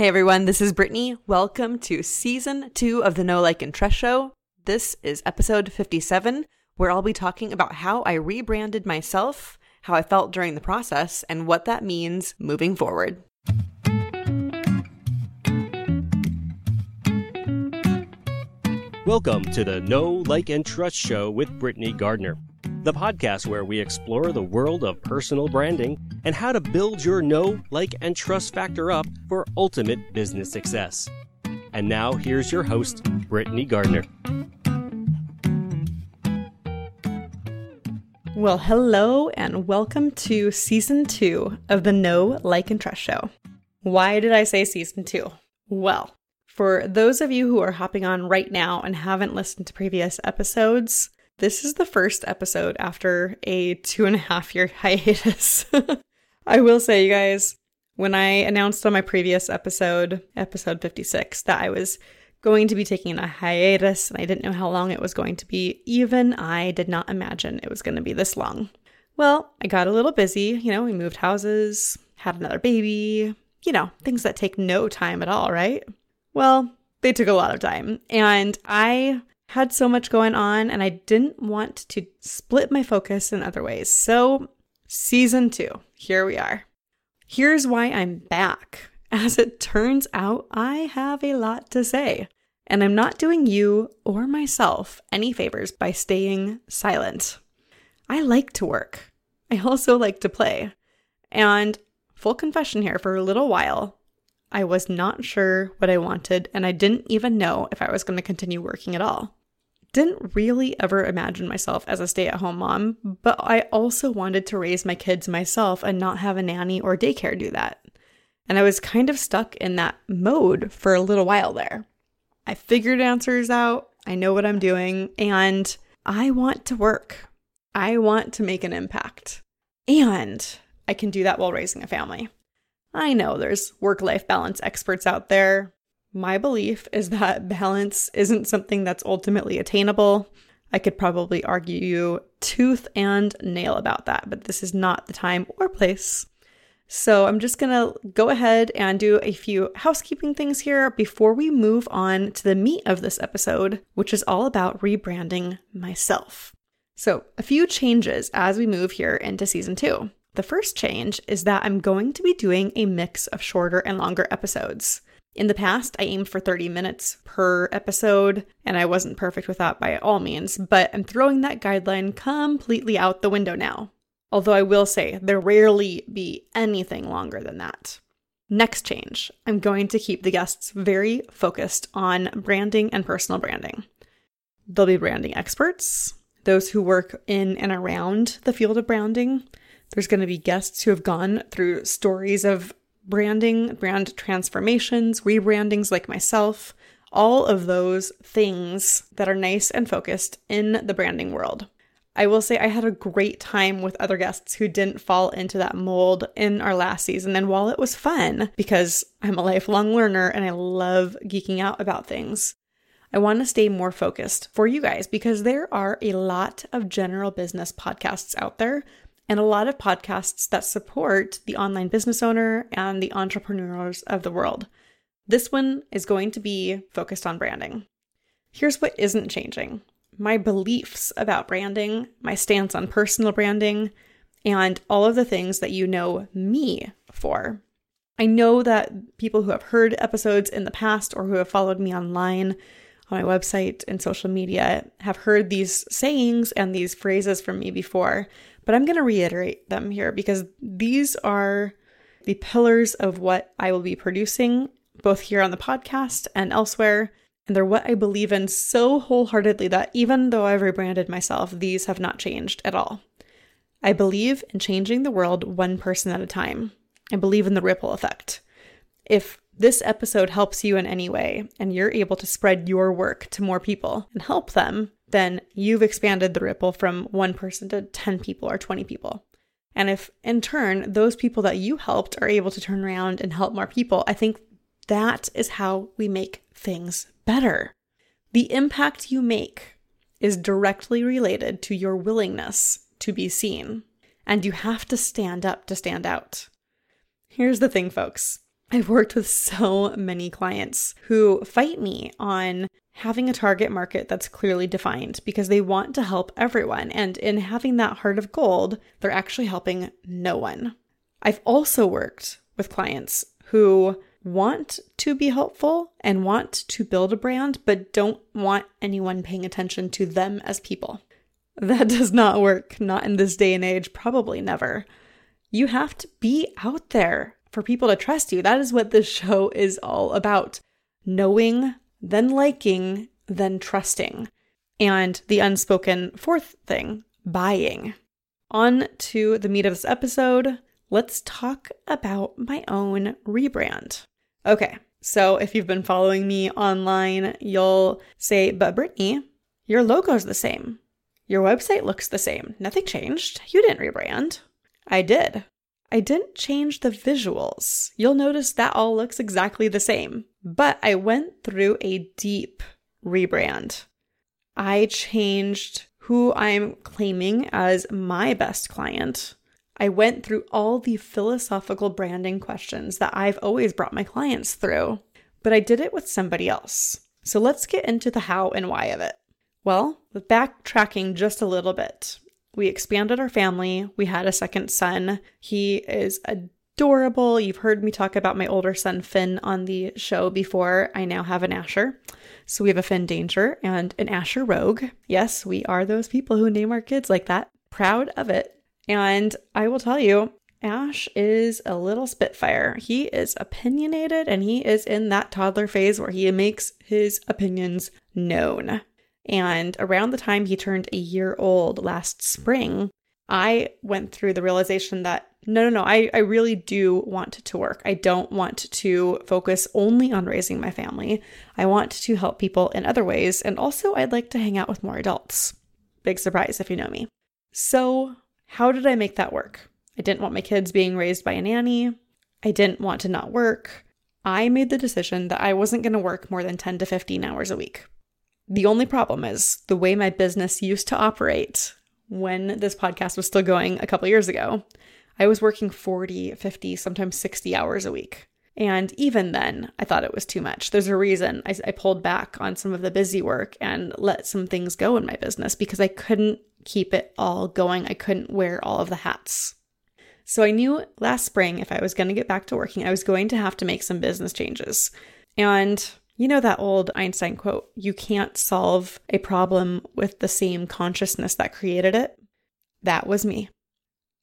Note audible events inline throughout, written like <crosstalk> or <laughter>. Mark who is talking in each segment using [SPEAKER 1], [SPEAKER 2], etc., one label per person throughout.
[SPEAKER 1] Hey everyone, this is Britney. Welcome to season two of the Know Like and Trust Show. This is episode 57, where I'll be talking about how I rebranded myself, how I felt during the process, and what that means moving forward.
[SPEAKER 2] Welcome to the Know Like, and Trust Show with Britney Gardner, the podcast where we explore the world of personal branding and how to build your know, like, and trust factor up for ultimate business success. And now, here's your host, Britney Gardner.
[SPEAKER 1] Well, hello, and welcome to season two of the Know, Like, and Trust Show. Why did I say season two? Well, for those of you who are hopping on right now and haven't listened to previous episodes, this is the first episode after a two and a half year <laughs> hiatus. <laughs> I will say, you guys, when I announced on my previous episode, episode 56, that I was going to be taking a hiatus and I didn't know how long it was going to be, even I did not imagine it was going to be this long. Well, I got a little busy. You know, we moved houses, had another baby, you know, things that take no time at all, right? Well, they took a lot of time. And I had so much going on and I didn't want to split my focus in other ways. So, season two, here we are. Here's why I'm back. As it turns out, I have a lot to say. And I'm not doing you or myself any favors by staying silent. I like to work. I also like to play. And full confession here for a little while, I was not sure what I wanted, and I didn't even know if I was going to continue working at all. Didn't really ever imagine myself as a stay at home mom, but I also wanted to raise my kids myself and not have a nanny or daycare do that. And I was kind of stuck in that mode for a little while there. I figured answers out, I know what I'm doing, and I want to work. I want to make an impact. And I can do that while raising a family. I know there's work life balance experts out there. My belief is that <laughs> balance isn't something that's ultimately attainable. I could probably argue you tooth and nail about that, but this is not the time or place. So I'm just to go ahead and do a few housekeeping things here before we move on to the meat of this episode, which is all about rebranding myself. So, a few changes as we move here into season two. The first change is that I'm going to be doing a mix of shorter and longer episodes. In the past, I aimed for 30 minutes per episode, and I wasn't perfect with that by all means, but I'm throwing that guideline completely out the window now. Although I will say there rarely be anything longer than that. Next change, I'm going to keep the guests very focused on branding and personal branding. They'll be branding experts, those who work in and around the field of branding, there's going to be guests who have gone through stories of branding, brand transformations, rebrandings like myself, all of those things that are nice and focused in the branding world. I will say I had a great time with other guests who didn't fall into that mold in our last season. And while it was fun, because I'm a lifelong learner and I love geeking out about things, I want to stay more focused for you guys because there are a lot of general business podcasts out there and a lot of podcasts that support the online business owner and the entrepreneurs of the world. This one is going to be focused on branding. Here's what isn't changing my beliefs about branding, my stance on personal branding, and all of the things that you know me for. I know that people who have heard episodes in the past or who have followed me online on my website and social media have heard these sayings and these phrases from me before but I'm going to reiterate them here because these are the pillars of what I will be producing both here on the podcast and elsewhere. And they're what I believe in so wholeheartedly that even though I've rebranded myself, these have not changed at all. I believe in changing the world one person at a time. I believe in the ripple effect. If this episode helps you in any way and you're able to spread your work to more people and help them, then you've expanded the ripple from one person to 10 people or 20 people. And if in turn those people that you helped are able to turn around and help more people, I think that is how we make things better. The impact you make is directly related to your willingness to be seen, and you have to stand up to stand out. Here's the thing, folks I've worked with so many clients who fight me on having a target market that's clearly defined because they want to help everyone. And in having that heart of gold, they're actually helping no one. I've also worked with clients who want to be helpful and want to build a brand, but don't want anyone paying attention to them as people. That <laughs> does not work, not in this day and age, probably never. You have to be out there for people to trust you. That is what this <laughs> show is all about knowing, then liking, then trusting. And the unspoken fourth thing buying. On to the meat of this episode. Let's talk about my own rebrand. Okay, so if you've been following me online, you'll say, But Britney, your logo's the same. Your website looks the same. Nothing changed. You didn't rebrand. I did. I didn't change the visuals. You'll notice that all looks exactly the same. But I went through a deep rebrand. I changed who I'm claiming as my best client. I went through all the philosophical branding questions that I've always brought my clients through, but I did it with somebody else. So let's get into the how and why of it. Well, backtracking just a little bit, we expanded our family. We had a second son. He is adorable. You've heard me talk about my older son, Finn, on the show before. I now have an Asher. So we have a Finn Danger and an Asher Rogue. Yes, we are those people who name our kids like that. Proud of it. And I will tell you, Ash is a little spitfire. He is opinionated and he is in that toddler phase where he makes his opinions known. And around the time he turned a year old last spring, I went through the realization that no, no, no, I, I really do want to work. I don't want to focus only on raising my family. I want to help people in other ways. And also, I'd like to hang out with more adults. Big surprise if you know me. So, how did I make that work? I didn't want my kids being raised by a nanny. I didn't want to not work. I made the decision that I wasn't going to work more than 10 to 15 hours a week. The only problem is the way my business used to operate when this podcast was still going a couple years ago. I was working 40, 50, sometimes 60 hours a week. And even then, I thought it was too much. There's a reason I, I, pulled back on some of the busy work and let some things go in my business because I couldn't keep it all going. I couldn't wear all of the hats. So I knew last spring if I was going to get back to working, I was going to have to make some business changes. And you know that old Einstein quote you can't solve a problem with the same consciousness that created it? That was me.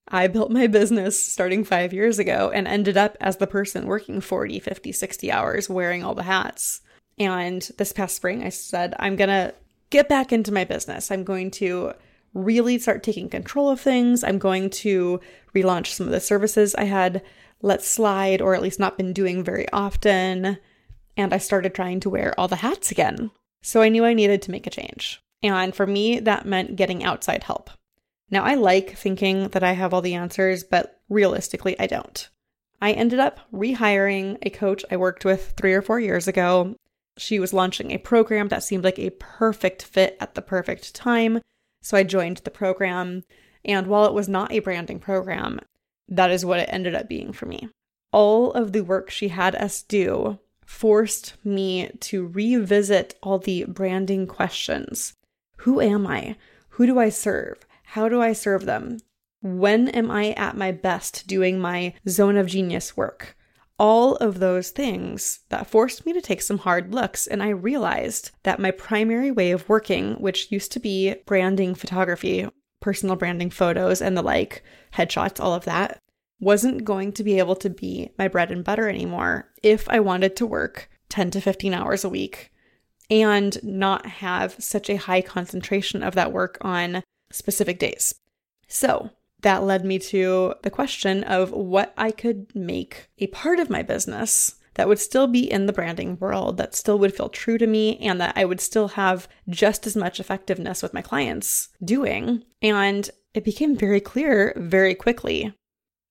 [SPEAKER 1] I built my business starting five years ago and ended up as the person working 40, 50, 60 hours wearing all the hats. And this past spring, I said, I'm going to get back into my business. I'm going to really start taking control of things. I'm going to relaunch some of the services I had let slide or at least not been doing very often and I started trying to wear all the hats again. So I knew I needed to make a change. And for me, that meant getting outside help. Now, I like thinking that I have all the answers, but realistically, I don't. I ended up rehiring a coach I worked with three or four years ago. She was launching a program that seemed like a perfect fit at the perfect time. So I joined the program. And while it was not a branding program, that is what it ended up being for me. All of the work she had us do forced me to revisit all the branding questions. Who am I? Who do I serve? How do I serve them? When am I at my best doing my zone of genius work? All of those things that forced me to take some hard looks. And I realized that my primary way of working, which used to be branding photography, personal branding photos, and the like, headshots, all of that, wasn't going to be able to be my bread and butter anymore if I wanted to work 10 to 15 hours a week and not have such a high concentration of that work on specific days. So that led me to the question of what I could make a part of my business that would still be in the branding world, that still would feel true to me, and that I would still have just as much effectiveness with my clients doing. And it became very clear very quickly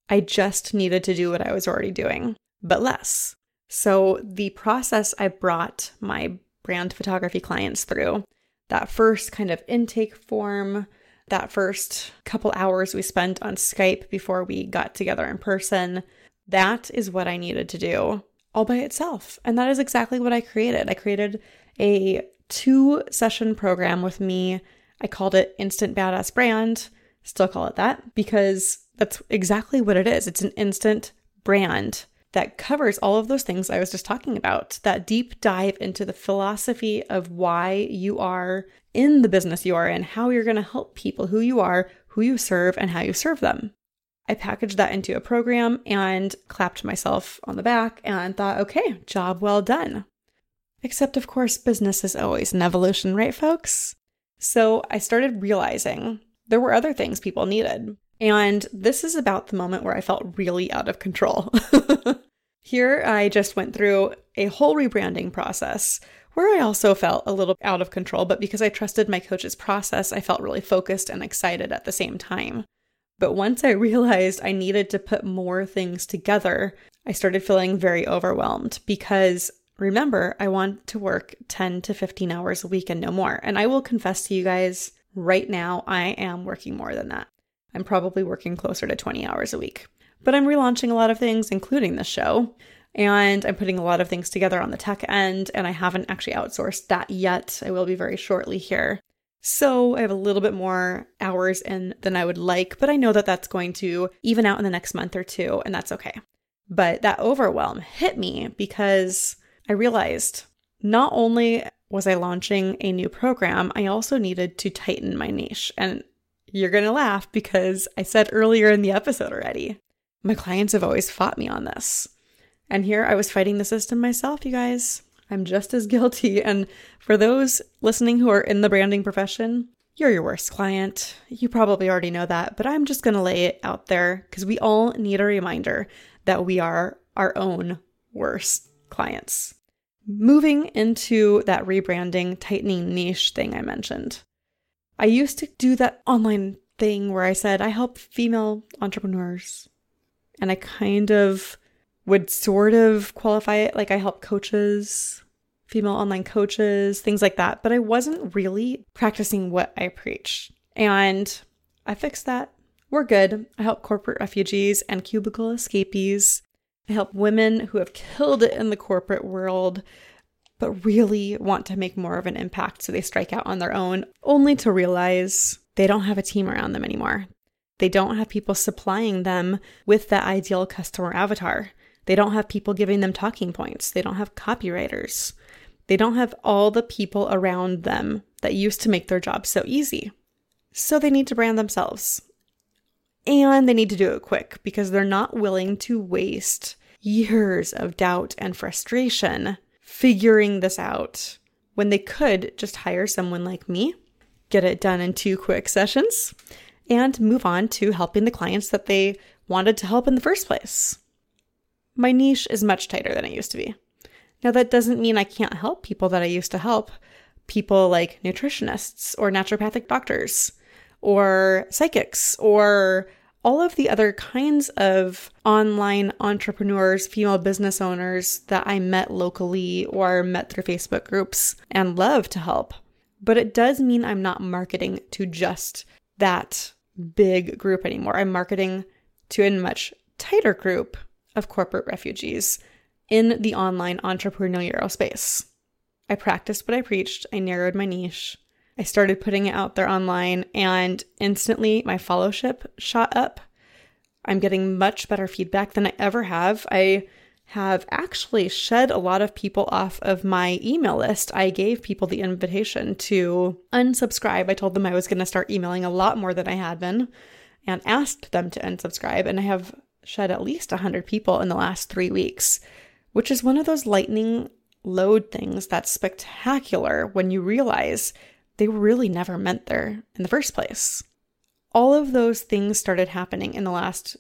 [SPEAKER 1] I just needed to do what I was already doing, but less. So, the process I brought my brand photography clients through, that first kind of intake form, that first couple hours we spent on Skype before we got together in person, that is what I needed to do all by itself. And that is exactly what I created. I created a two session program with me. I called it Instant Badass Brand, still call it that, because that's exactly what it is. It's an instant brand that covers all of those things I was just talking about. That deep dive into the philosophy of why you are in the business you are in, how you're going to help people, who you are, who you serve, and how you serve them. I packaged that into a program and clapped myself on the back and thought, okay, job well done. Except, of course, business is always an evolution, right, folks? So I started realizing there were other things people needed. And this is about the moment where I felt really out of control. <laughs> Here, I just went through a whole rebranding process where I also felt a little out of control, but because I trusted my coach's process, I felt really focused and excited at the same time. But once I realized I needed to put more things together, I started feeling very overwhelmed because remember, I want to work 10 to 15 hours a week and no more. And I will confess to you guys right now, I am working more than that. I'm probably working closer to 20 hours a week. But I'm relaunching a lot of things, including the show. And I'm putting a lot of things together on the tech end, and I haven't actually outsourced that yet. I will be very shortly here. So I have a little bit more hours in than I would like, but I know that that's going to even out in the next month or two, and that's okay. But that overwhelm hit me because I realized not only was I launching a new program, I also needed to tighten my niche. And you're going to laugh because I said earlier in the episode already, my clients have always fought me on this. And here I was fighting the system myself, you guys. I'm just as <laughs> guilty. And for those listening who are in the branding profession, you're your worst client. You probably already know that, but I'm just going to lay it out there because we all need a reminder that we are our own worst clients. Moving into that rebranding, tightening niche thing I mentioned. I used to do that online thing where I said, I help female entrepreneurs. And I kind of would sort of qualify it like I help coaches, female online coaches, things like that. But I wasn't really practicing what I preach. And I fixed that. We're good. I help corporate refugees and cubicle escapees. I help women who have killed it in the corporate world but really want to make more of an impact. So they strike out on their own, only to realize they don't have a team around them anymore. They don't have people supplying them with that ideal customer avatar. They don't have people giving them talking points. They don't have copywriters. They don't have all the people around them that used to make their job so easy. So they need to brand themselves. And they need to do it quick because they're not willing to waste years of doubt and frustration figuring this out when they could just hire someone like me, get it done in two quick sessions, and move on to helping the clients that they wanted to help in the first place. My niche is much tighter than it used to be. Now, that doesn't mean I can't help people that I used to help, people like nutritionists or naturopathic doctors or psychics or all of the other kinds of online entrepreneurs, female business owners that I met locally or met through Facebook groups and love to help. But it does mean I'm not marketing to just that big group anymore. I'm marketing to a much tighter group of corporate refugees in the online entrepreneurial space. I practiced what I preached, I narrowed my niche, I started putting it out there online, and instantly my followership shot up. I'm getting much better feedback than I ever have. I have actually shed a lot of people off of my email list. I gave people the invitation to unsubscribe. I told them I was going to start emailing a lot more than I had been and asked them to unsubscribe. And I have shed at least 100 people in the last three weeks, which is one of those lightning load things that's spectacular when you realize they were really never meant there in the first place. All of those things started happening in the last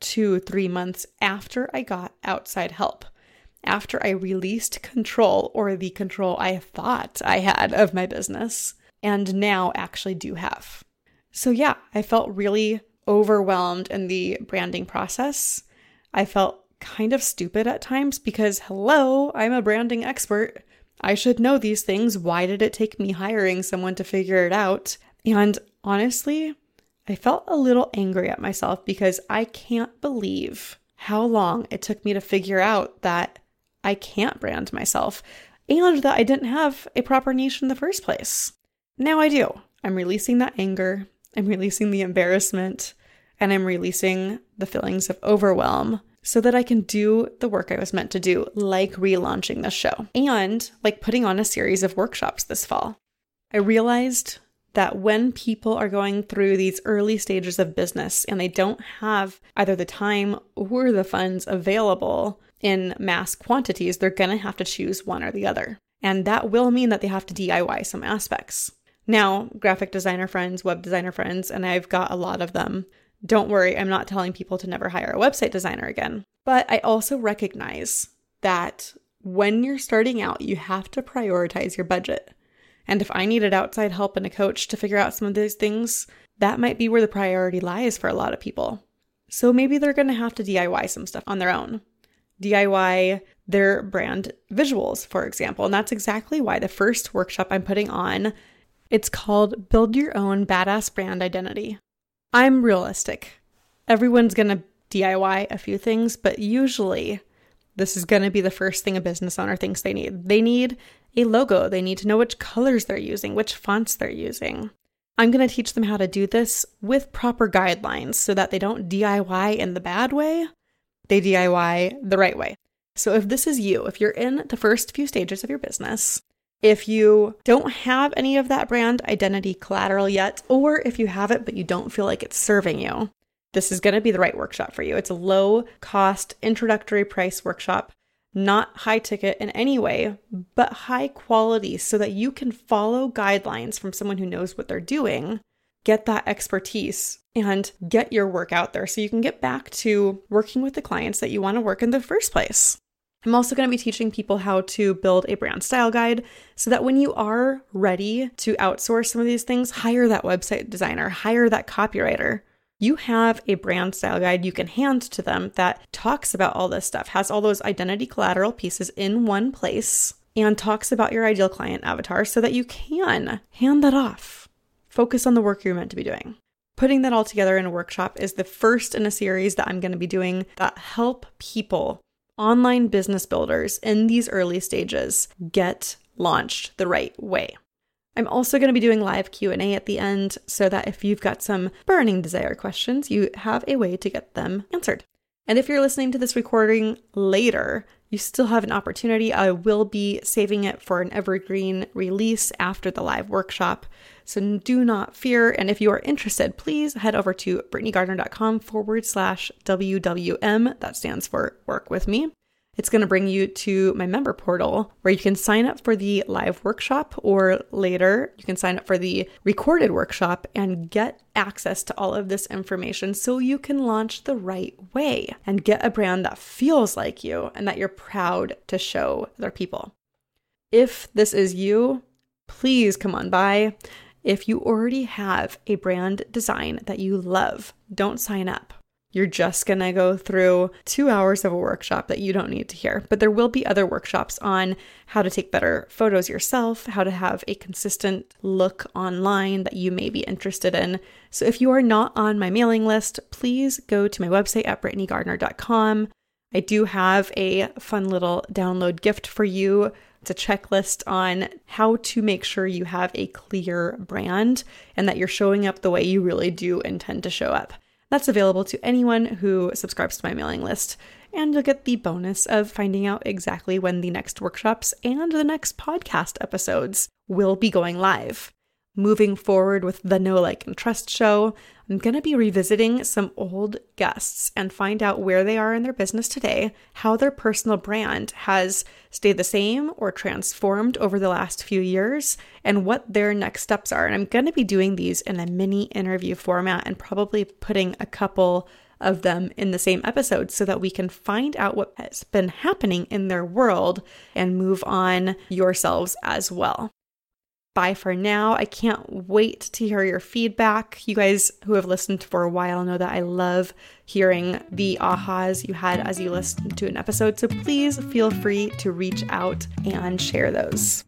[SPEAKER 1] two, three months after I got outside help, after I released control or the control I thought I had of my business and now actually do have. So, yeah, I felt really overwhelmed in the branding process. I felt kind of stupid at times because, hello, I'm a branding expert. I should know these things. Why did it take me hiring someone to figure it out? And honestly, I felt a little angry at myself because I can't believe how long it took me to figure out that I can't brand myself and that I didn't have a proper niche in the first place. Now I do. I'm releasing that anger, I'm releasing the embarrassment, and I'm releasing the feelings of overwhelm so that I can do the work I was meant to do, like relaunching the show and like putting on a series of workshops this fall. I realized that when people are going through these early stages of business and they don't have either the time or the funds available in mass quantities, they're going to have to choose one or the other. And that will mean that they have to DIY some aspects. Now, graphic designer friends, web designer friends, and I've got a lot of them. Don't worry, I'm not telling people to never hire a website designer again. But I also recognize that when you're starting out, you have to prioritize your budget. And if I needed outside help and a coach to figure out some of these things, that might be where the priority lies for a lot of people. So maybe they're going to have to DIY some stuff on their own. DIY their brand visuals, for example. And that's exactly why the first workshop I'm putting on, it's called Build Your Own Badass Brand Identity. I'm realistic. Everyone's going to DIY a few things, but usually this is going to be the first thing a business owner thinks they need. They need a logo, they need to know which colors they're using, which fonts they're using. I'm going to teach them how to do this with proper guidelines so that they don't DIY in the bad way, they DIY the right way. So, if this is you, if you're in the first few stages of your business, if you don't have any of that brand identity collateral yet, or if you have it but you don't feel like it's serving you, this is going to be the right workshop for you. It's a low cost introductory price workshop, not high ticket in any way, but high quality so that you can follow guidelines from someone who knows what they're doing, get that expertise, and get your work out there so you can get back to working with the clients that you want to work in the first place. I'm also going to be teaching people how to build a brand style guide so that when you are ready to outsource some of these things, hire that website designer, hire that copywriter you have a brand style guide you can hand to them that talks about all this stuff, has all those identity collateral pieces in one place, and talks about your ideal client avatar so that you can hand that off. Focus on the work you're meant to be doing. Putting that all together in a workshop is the first in a series that I'm going to be doing that help people, online business builders in these early stages, get launched the right way. I'm also going to be doing live Q&A at the end so that if you've got some burning desire questions, you have a way to get them answered. And if you're listening to this recording later, you still have an opportunity. I will be saving it for an evergreen release after the live workshop. So do not fear. And if you are interested, please head over to britneygardner.com forward slash WWM. That stands for work with me. It's going to bring you to my member portal where you can sign up for the live workshop or later you can sign up for the recorded workshop and get access to all of this information so you can launch the right way and get a brand that feels like you and that you're proud to show other people. If this is you, please come on by. If you already have a brand design that you love, don't sign up. You're just going to go through two hours of a workshop that you don't need to hear. But there will be other workshops on how to take better photos yourself, how to have a consistent look online that you may be interested in. So if you are not on my mailing list, please go to my website at britneygardner.com. I do have a fun little download gift for you. It's a checklist on how to make sure you have a clear brand and that you're showing up the way you really do intend to show up. That's available to anyone who subscribes to my mailing list. And you'll get the bonus of finding out exactly when the next workshops and the next podcast episodes will be going live. Moving forward with the Know Like and Trust show, I'm going to be revisiting some old guests and find out where they are in their business today, how their personal brand has stayed the same or transformed over the last few years, and what their next steps are. And I'm going to be doing these in a mini interview format and probably putting a couple of them in the same episode so that we can find out what has been happening in their world and move on yourselves as well bye for now. I can't wait to hear your feedback. You guys who have listened for a while know that I love hearing the ahas you had as you listened to an episode. So please feel free to reach out and share those.